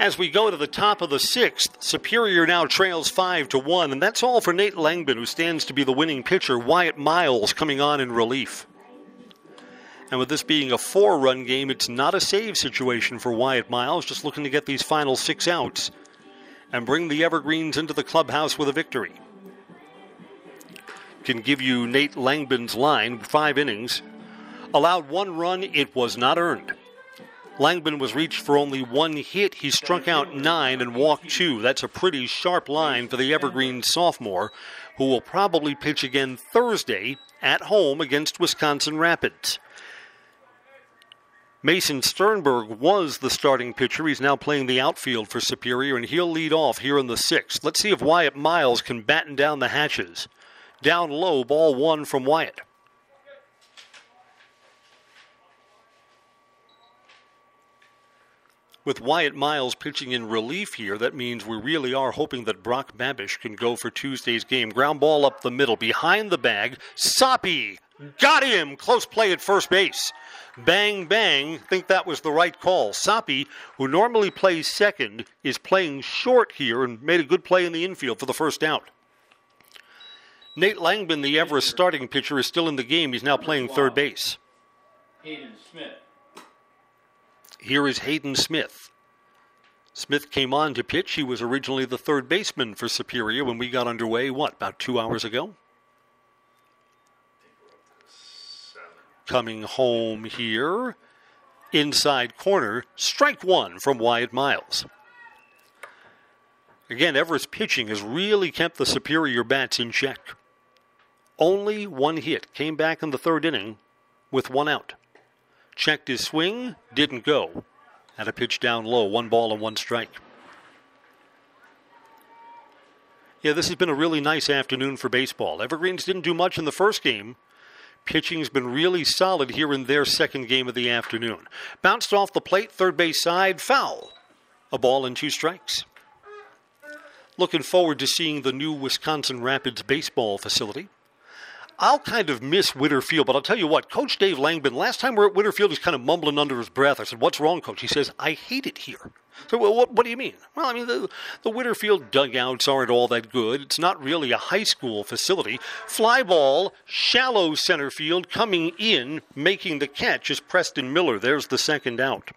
As we go to the top of the sixth, Superior now trails five to one, and that's all for Nate Langbin, who stands to be the winning pitcher. Wyatt Miles coming on in relief. And with this being a four run game, it's not a save situation for Wyatt Miles, just looking to get these final six outs and bring the Evergreens into the clubhouse with a victory. Can give you Nate Langbin's line, five innings. Allowed one run, it was not earned. Langbin was reached for only one hit. He struck out nine and walked two. That's a pretty sharp line for the Evergreen sophomore, who will probably pitch again Thursday at home against Wisconsin Rapids. Mason Sternberg was the starting pitcher. He's now playing the outfield for Superior, and he'll lead off here in the sixth. Let's see if Wyatt Miles can batten down the hatches. Down low, ball one from Wyatt. With Wyatt Miles pitching in relief here, that means we really are hoping that Brock Babish can go for Tuesday's game. Ground ball up the middle, behind the bag. Soppy got him. Close play at first base. Bang, bang. Think that was the right call. Soppy, who normally plays second, is playing short here and made a good play in the infield for the first out. Nate Langbin, the Everest starting pitcher, is still in the game. He's now playing third base. Hayden Smith. Here is Hayden Smith. Smith came on to pitch. He was originally the third baseman for Superior when we got underway, what, about two hours ago? Coming home here, inside corner, strike one from Wyatt Miles. Again, Everest pitching has really kept the Superior bats in check. Only one hit came back in the third inning with one out checked his swing, didn't go. Had a pitch down low, one ball and one strike. Yeah, this has been a really nice afternoon for baseball. Evergreens didn't do much in the first game. Pitching's been really solid here in their second game of the afternoon. Bounced off the plate, third base side, foul. A ball and two strikes. Looking forward to seeing the new Wisconsin Rapids baseball facility. I'll kind of miss Witter Field, but I'll tell you what, Coach Dave Langbin, last time we are at Witter Field, he's kind of mumbling under his breath. I said, What's wrong, Coach? He says, I hate it here. So, well, what, what do you mean? Well, I mean, the, the Witter Field dugouts aren't all that good. It's not really a high school facility. Fly ball, shallow center field, coming in, making the catch is Preston Miller. There's the second out.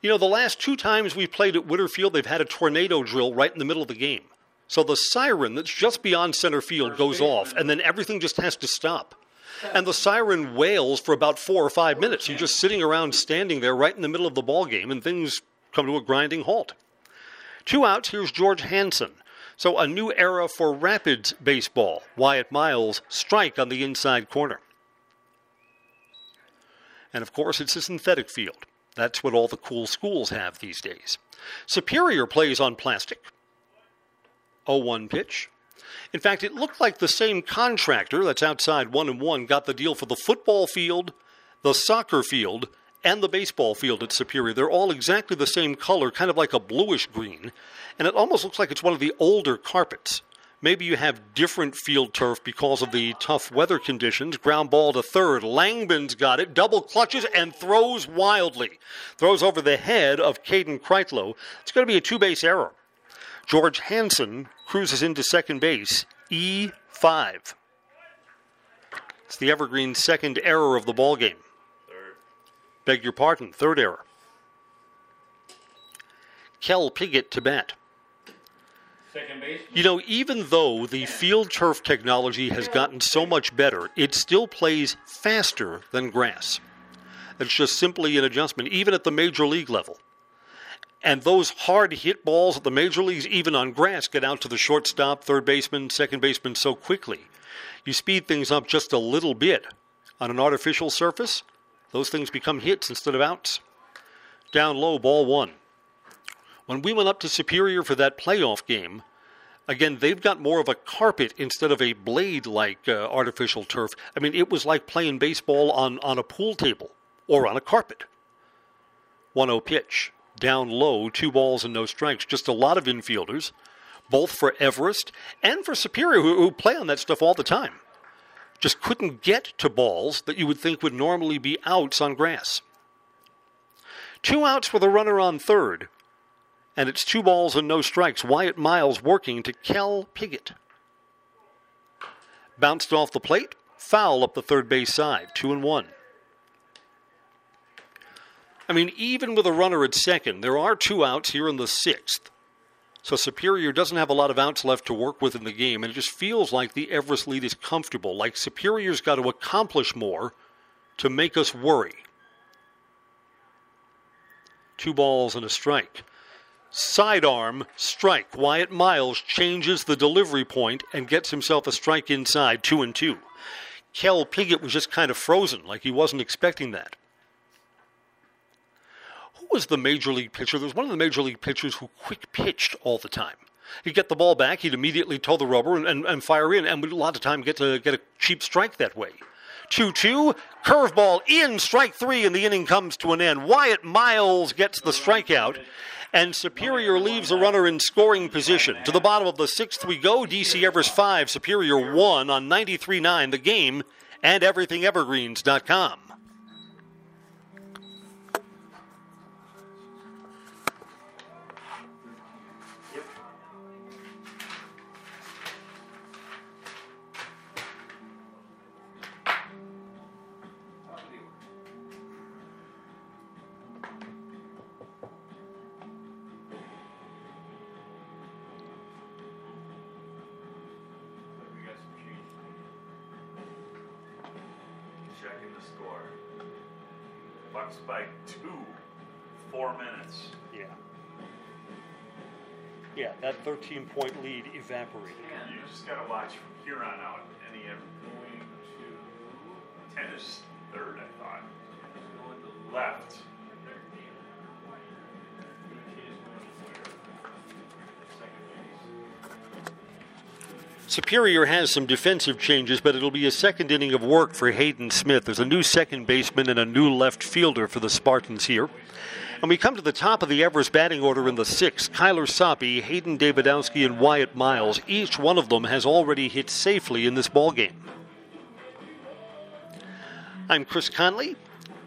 You know, the last two times we played at Witter Field, they've had a tornado drill right in the middle of the game. So the siren that's just beyond center field goes off, and then everything just has to stop. And the siren wails for about four or five minutes. You're just sitting around standing there right in the middle of the ball game, and things come to a grinding halt. Two outs, here's George Hanson. So a new era for Rapids baseball. Wyatt Miles strike on the inside corner. And of course, it's a synthetic field. That's what all the cool schools have these days. Superior plays on plastic. 0 1 pitch. In fact, it looked like the same contractor that's outside 1 and 1 got the deal for the football field, the soccer field, and the baseball field at Superior. They're all exactly the same color, kind of like a bluish green, and it almost looks like it's one of the older carpets. Maybe you have different field turf because of the tough weather conditions. Ground ball to third. Langbin's got it. Double clutches and throws wildly. Throws over the head of Caden Kreitlow. It's going to be a two base error. George Hanson cruises into second base, E5. It's the Evergreen second error of the ball game. Third. Beg your pardon, third error. Kel Piggott to bat. Second base. You know, even though the field turf technology has gotten so much better, it still plays faster than grass. It's just simply an adjustment, even at the major league level. And those hard hit balls at the major leagues, even on grass, get out to the shortstop, third baseman, second baseman so quickly. You speed things up just a little bit. On an artificial surface, those things become hits instead of outs. Down low, ball one. When we went up to Superior for that playoff game, again, they've got more of a carpet instead of a blade like uh, artificial turf. I mean, it was like playing baseball on, on a pool table or on a carpet. 1 0 pitch down low, two balls and no strikes. Just a lot of infielders, both for Everest and for Superior, who, who play on that stuff all the time. Just couldn't get to balls that you would think would normally be outs on grass. Two outs with a runner on third. And it's two balls and no strikes. Wyatt Miles working to Kel Piggott. Bounced off the plate, foul up the third base side, two and one. I mean, even with a runner at second, there are two outs here in the sixth. So Superior doesn't have a lot of outs left to work with in the game, and it just feels like the Everest lead is comfortable. Like Superior's got to accomplish more to make us worry. Two balls and a strike. Sidearm strike. Wyatt Miles changes the delivery point and gets himself a strike inside, two and two. Kel Piggott was just kind of frozen, like he wasn't expecting that. Was the major league pitcher? There was one of the major league pitchers who quick pitched all the time. He'd get the ball back, he'd immediately toe the rubber and, and, and fire in, and a lot of time get to get a cheap strike that way. 2 2, curveball in, strike three, and the inning comes to an end. Wyatt Miles gets the strikeout, and Superior leaves a runner in scoring position. To the bottom of the sixth we go. DC Everest 5, Superior 1 on 93 9, the game, and everythingevergreens.com. Checking the score. Bucks by two, four minutes. Yeah. Yeah, that 13 point lead evaporated. You just gotta watch from here on out. Any of Going to ten is third, I thought. going to Left. Superior has some defensive changes, but it'll be a second inning of work for Hayden Smith. There's a new second baseman and a new left fielder for the Spartans here. And we come to the top of the Everest batting order in the sixth. Kyler Soppy, Hayden Davidowski, and Wyatt Miles. Each one of them has already hit safely in this ball game. I'm Chris Conley.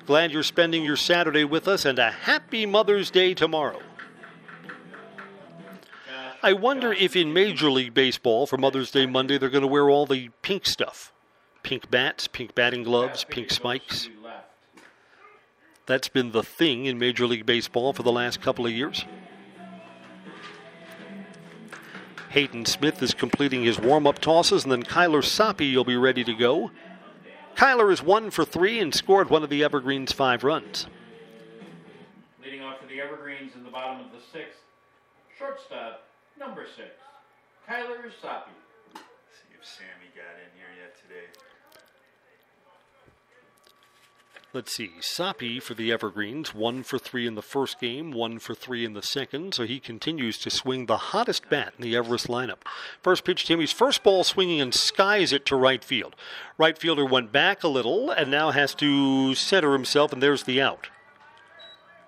Glad you're spending your Saturday with us, and a happy Mother's Day tomorrow. I wonder if in Major League Baseball for Mother's Day Monday they're going to wear all the pink stuff pink bats, pink batting gloves, pink spikes. to the left. That's been the thing in Major League Baseball for the last couple of years. Hayden Smith is completing his warm up tosses, and then Kyler Soppy will be ready to go. Kyler is one for three and scored one of the Evergreens' five runs. Leading off to the Evergreens in the bottom of the sixth. Shortstop, number six. Kyler Soppy. See if Sammy got in here yet today. Let's see. Soppy for the Evergreens, one for three in the first game, one for three in the second. So he continues to swing the hottest bat in the Everest lineup. First pitch, to him. Timmy's first ball swinging and skies it to right field. Right fielder went back a little and now has to center himself, and there's the out.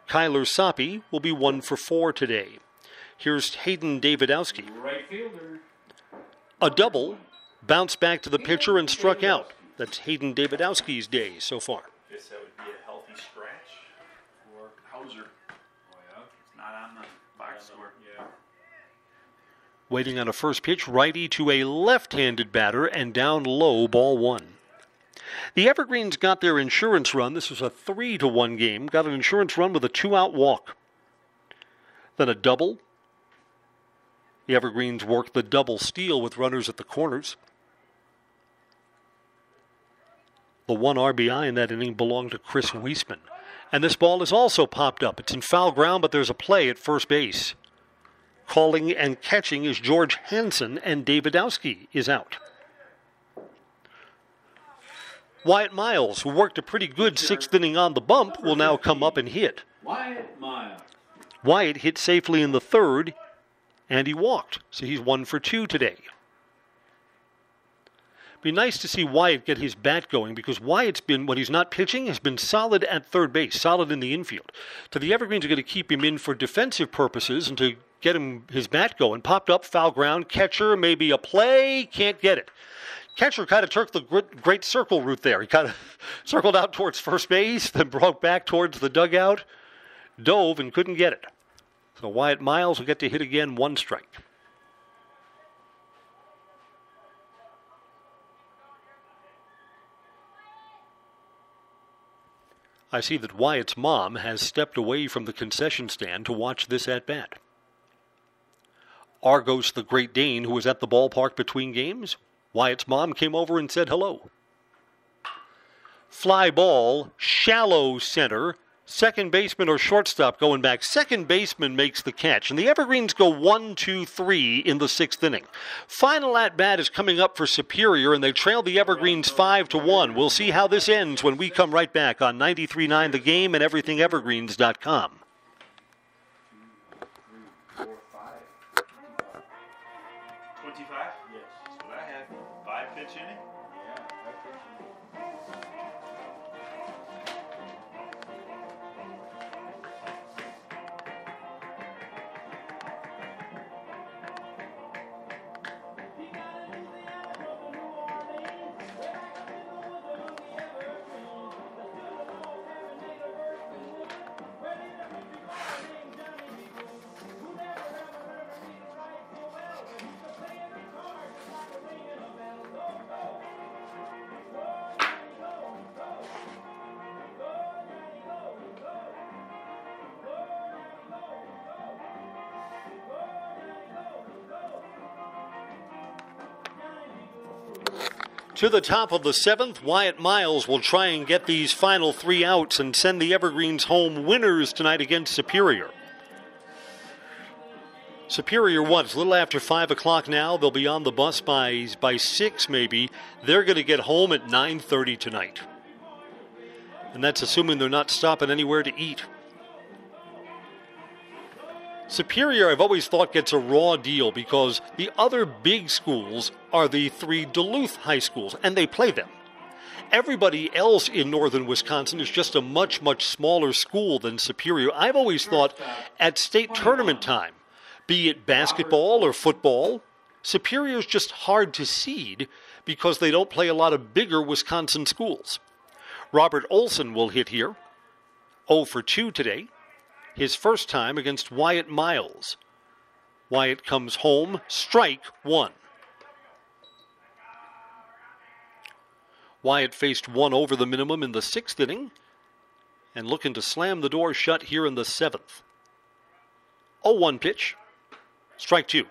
Kyler Soppy will be one for four today. Here's Hayden Davidowski. Right fielder. A double, bounced back to the pitcher and struck out. That's Hayden Davidowski's day so far. Guess that would be a healthy scratch for Hauser. Oh, yeah. It's not on the box score. Yeah. Waiting on a first pitch, righty to a left handed batter and down low, ball one. The Evergreens got their insurance run. This was a 3 to 1 game. Got an insurance run with a two out walk. Then a double. The Evergreens worked the double steal with runners at the corners. The one RBI in that inning belonged to Chris Weisman. And this ball is also popped up. It's in foul ground, but there's a play at first base. Calling and catching is George Hansen, and Davidowski is out. Wyatt Miles, who worked a pretty good sixth inning on the bump, will now come up and hit. Wyatt Miles. Wyatt hit safely in the third, and he walked, so he's one for two today. Be nice to see Wyatt get his bat going because Wyatt's been, when he's not pitching, has been solid at third base, solid in the infield. So the Evergreens are going to keep him in for defensive purposes and to get him his bat going. Popped up, foul ground, catcher, maybe a play, can't get it. Catcher kind of took the gr- great circle route there. He kind of circled out towards first base, then broke back towards the dugout, dove, and couldn't get it. So Wyatt Miles will get to hit again, one strike. I see that Wyatt's mom has stepped away from the concession stand to watch this at bat. Argos the Great Dane, who was at the ballpark between games, Wyatt's mom came over and said hello. Fly ball, shallow center, second baseman or shortstop going back. Second baseman makes the catch, and the Evergreens go one, two, three in the sixth inning. Final at bat is coming up for Superior, and they trail the Evergreens five to one. We'll see how this ends when we come right back on 93.9 The Game and EverythingEvergreens.com. To the top of the seventh, Wyatt Miles will try and get these final three outs and send the Evergreens home winners tonight against Superior. Superior? It's a little after five o'clock now. They'll be on the bus by by six, maybe. They're going to get home at nine thirty tonight, and that's assuming they're not stopping anywhere to eat. Superior, I've always thought, gets a raw deal because the other big schools are the three Duluth high schools, and they play them. Everybody else in northern Wisconsin is just a much, much smaller school than Superior. I've always thought at state tournament time, be it basketball or football, Superior is just hard to seed because they don't play a lot of bigger Wisconsin schools. Robert Olson will hit here. 0 for 2 today his first time against Wyatt Miles. Wyatt comes home, strike one. Wyatt faced one over the minimum in the sixth inning and looking to slam the door shut here in the seventh. 0 1 pitch, strike two.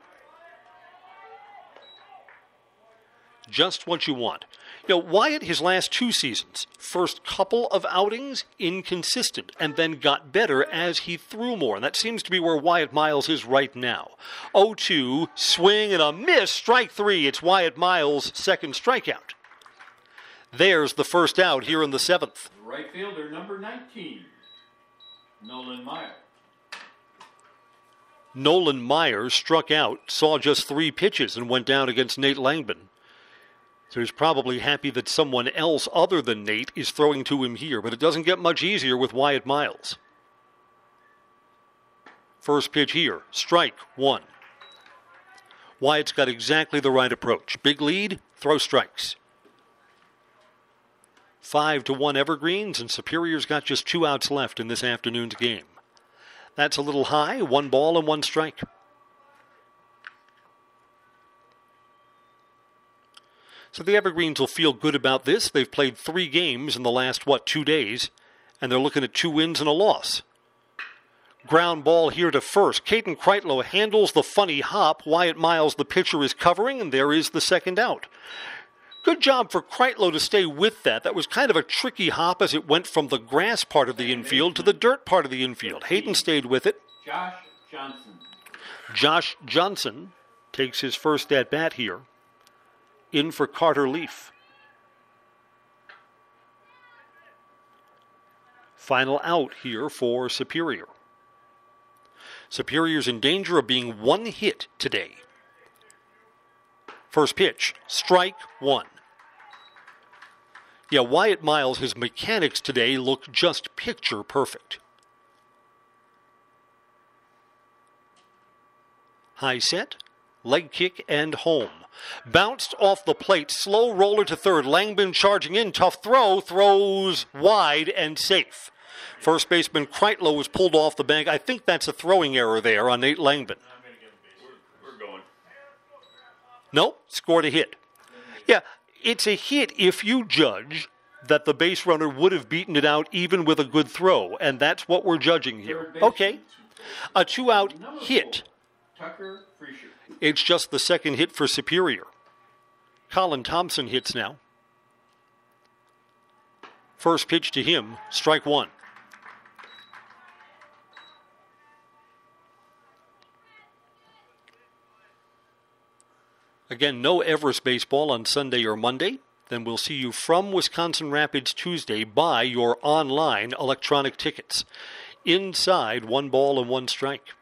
Just what you want. Know, Wyatt, his last two seasons, first couple of outings, inconsistent, and then got better as he threw more. And that seems to be where Wyatt Miles is right now. 0 2, swing and a miss, strike three. It's Wyatt Miles' second strikeout. There's the first out here in the seventh. Right fielder number 19, Nolan Meyer. Nolan Myers struck out, saw just three pitches, and went down against Nate Langbin. So he's probably happy that someone else other than Nate is throwing to him here, but it doesn't get much easier with Wyatt Miles. First pitch here, strike one. Wyatt's got exactly the right approach. Big lead, throw strikes. Five to one Evergreens, and Superior's got just two outs left in this afternoon's game. That's a little high, one ball and one strike. So the Evergreens will feel good about this. They've played three games in the last, what, two days, and they're looking at two wins and a loss. Ground ball here to first. Caden Kreitlow handles the funny hop. Wyatt Miles, the pitcher, is covering, and there is the second out. Good job for Kreitlow to stay with that. That was kind of a tricky hop as it went from the grass part of the infield to the dirt part of the infield. Hayden stayed with it. Josh Johnson. Josh Johnson takes his first at bat here in for Carter Leaf. Final out here for Superior. Superior's in danger of being one hit today. First pitch, strike one. Yeah, Wyatt Miles, his mechanics today look just picture perfect. High set, leg kick, and home. Bounced off the plate, slow roller to third. Langbin charging in, tough throw, throws wide and safe. First baseman Kreitlow was pulled off the bank. I think that's a throwing error there on Nate Langbin. Nope, scored a hit. Yeah, it's a hit if you judge that the base runner would have beaten it out even with a good throw, and that's what we're judging here. Okay, a two out hit. Tucker Freischer. It's just the second hit for Superior. Colin Thompson hits now. First pitch to him, strike one. Again, no Everest baseball on Sunday or Monday. Then we'll see you from Wisconsin Rapids Tuesday. Buy your online electronic tickets. Inside, one ball and one strike.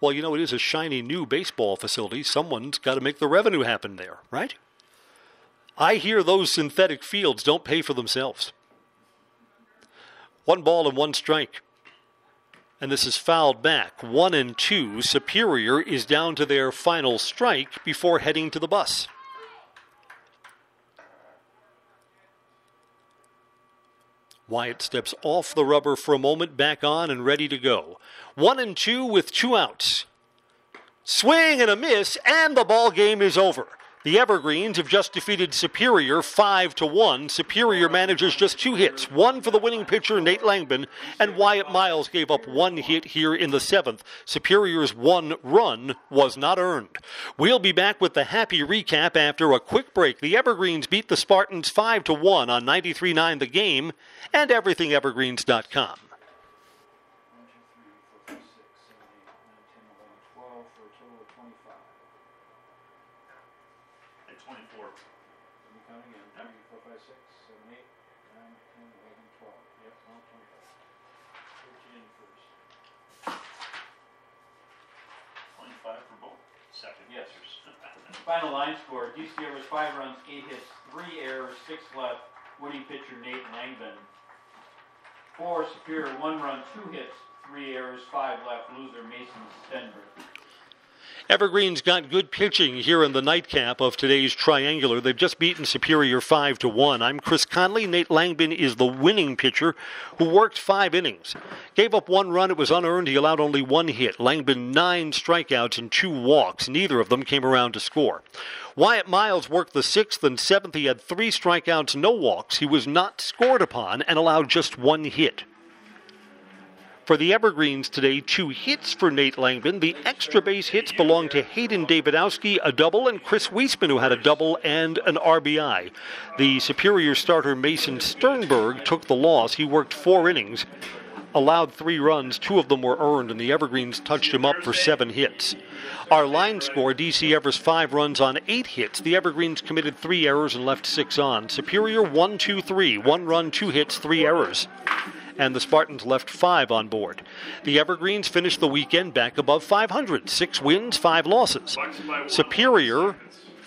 Well, you know, it is a shiny new baseball facility. Someone's got to make the revenue happen there, right? I hear those synthetic fields don't pay for themselves. One ball and one strike. And this is fouled back. One and two. Superior is down to their final strike before heading to the bus. Wyatt steps off the rubber for a moment, back on and ready to go. One and two with two outs. Swing and a miss, and the ball game is over. The Evergreens have just defeated Superior 5 to 1. Superior manages just two hits, one for the winning pitcher Nate Langbin, and Wyatt Miles gave up one hit here in the 7th. Superior's one run was not earned. We'll be back with the happy recap after a quick break. The Evergreens beat the Spartans 5 to 1 on 93.9 The Game and everythingevergreens.com. One, two, three, four, five, six, seven, eight, nine, ten, eleven, twelve, for a total of twenty-five. At 24. Let me count again. Three, four, five, six, seven, eight, nine, ten, eleven, twelve. Yep, all twenty-five. Put you in first. 25 for both. Second. Yes. Final line score, DC Everest five runs, eight hits, three errors, six left. Winning pitcher Nate Langbin. Four Superior, one run, two hits, three errors, five left. Loser Mason Stenberg. Evergreen's got good pitching here in the nightcap of today's triangular. They've just beaten Superior 5 to 1. I'm Chris Conley. Nate Langbin is the winning pitcher who worked 5 innings. Gave up one run, it was unearned. He allowed only one hit. Langbin 9 strikeouts and 2 walks. Neither of them came around to score. Wyatt Miles worked the 6th and 7th. He had 3 strikeouts, no walks. He was not scored upon and allowed just one hit. For the Evergreens today, two hits for Nate Langbin. The extra base hits belong to Hayden Davidowski, a double, and Chris Weisman, who had a double and an RBI. The Superior starter Mason Sternberg took the loss. He worked four innings, allowed three runs. Two of them were earned, and the Evergreens touched him up for seven hits. Our line score DC Everest five runs on eight hits. The Evergreens committed three errors and left six on. Superior one, two, three. One run, two hits, three errors and the Spartans left five on board. The Evergreens finished the weekend back above 500, six wins, five losses. Superior,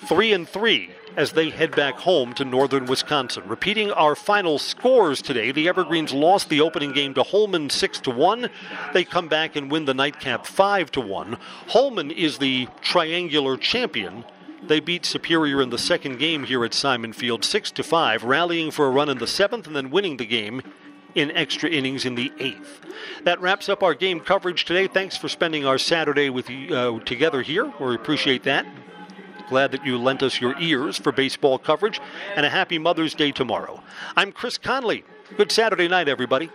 three and three as they head back home to northern Wisconsin. Repeating our final scores today, the Evergreens lost the opening game to Holmen 6 to 1. They come back and win the nightcap 5 to 1. Holmen is the triangular champion. They beat Superior in the second game here at Simon Field 6 to 5, rallying for a run in the 7th and then winning the game in extra innings in the eighth. That wraps up our game coverage today. Thanks for spending our Saturday with you, uh, together here. We appreciate that. Glad that you lent us your ears for baseball coverage, and a happy Mother's Day tomorrow. I'm Chris Conley. Good Saturday night, everybody.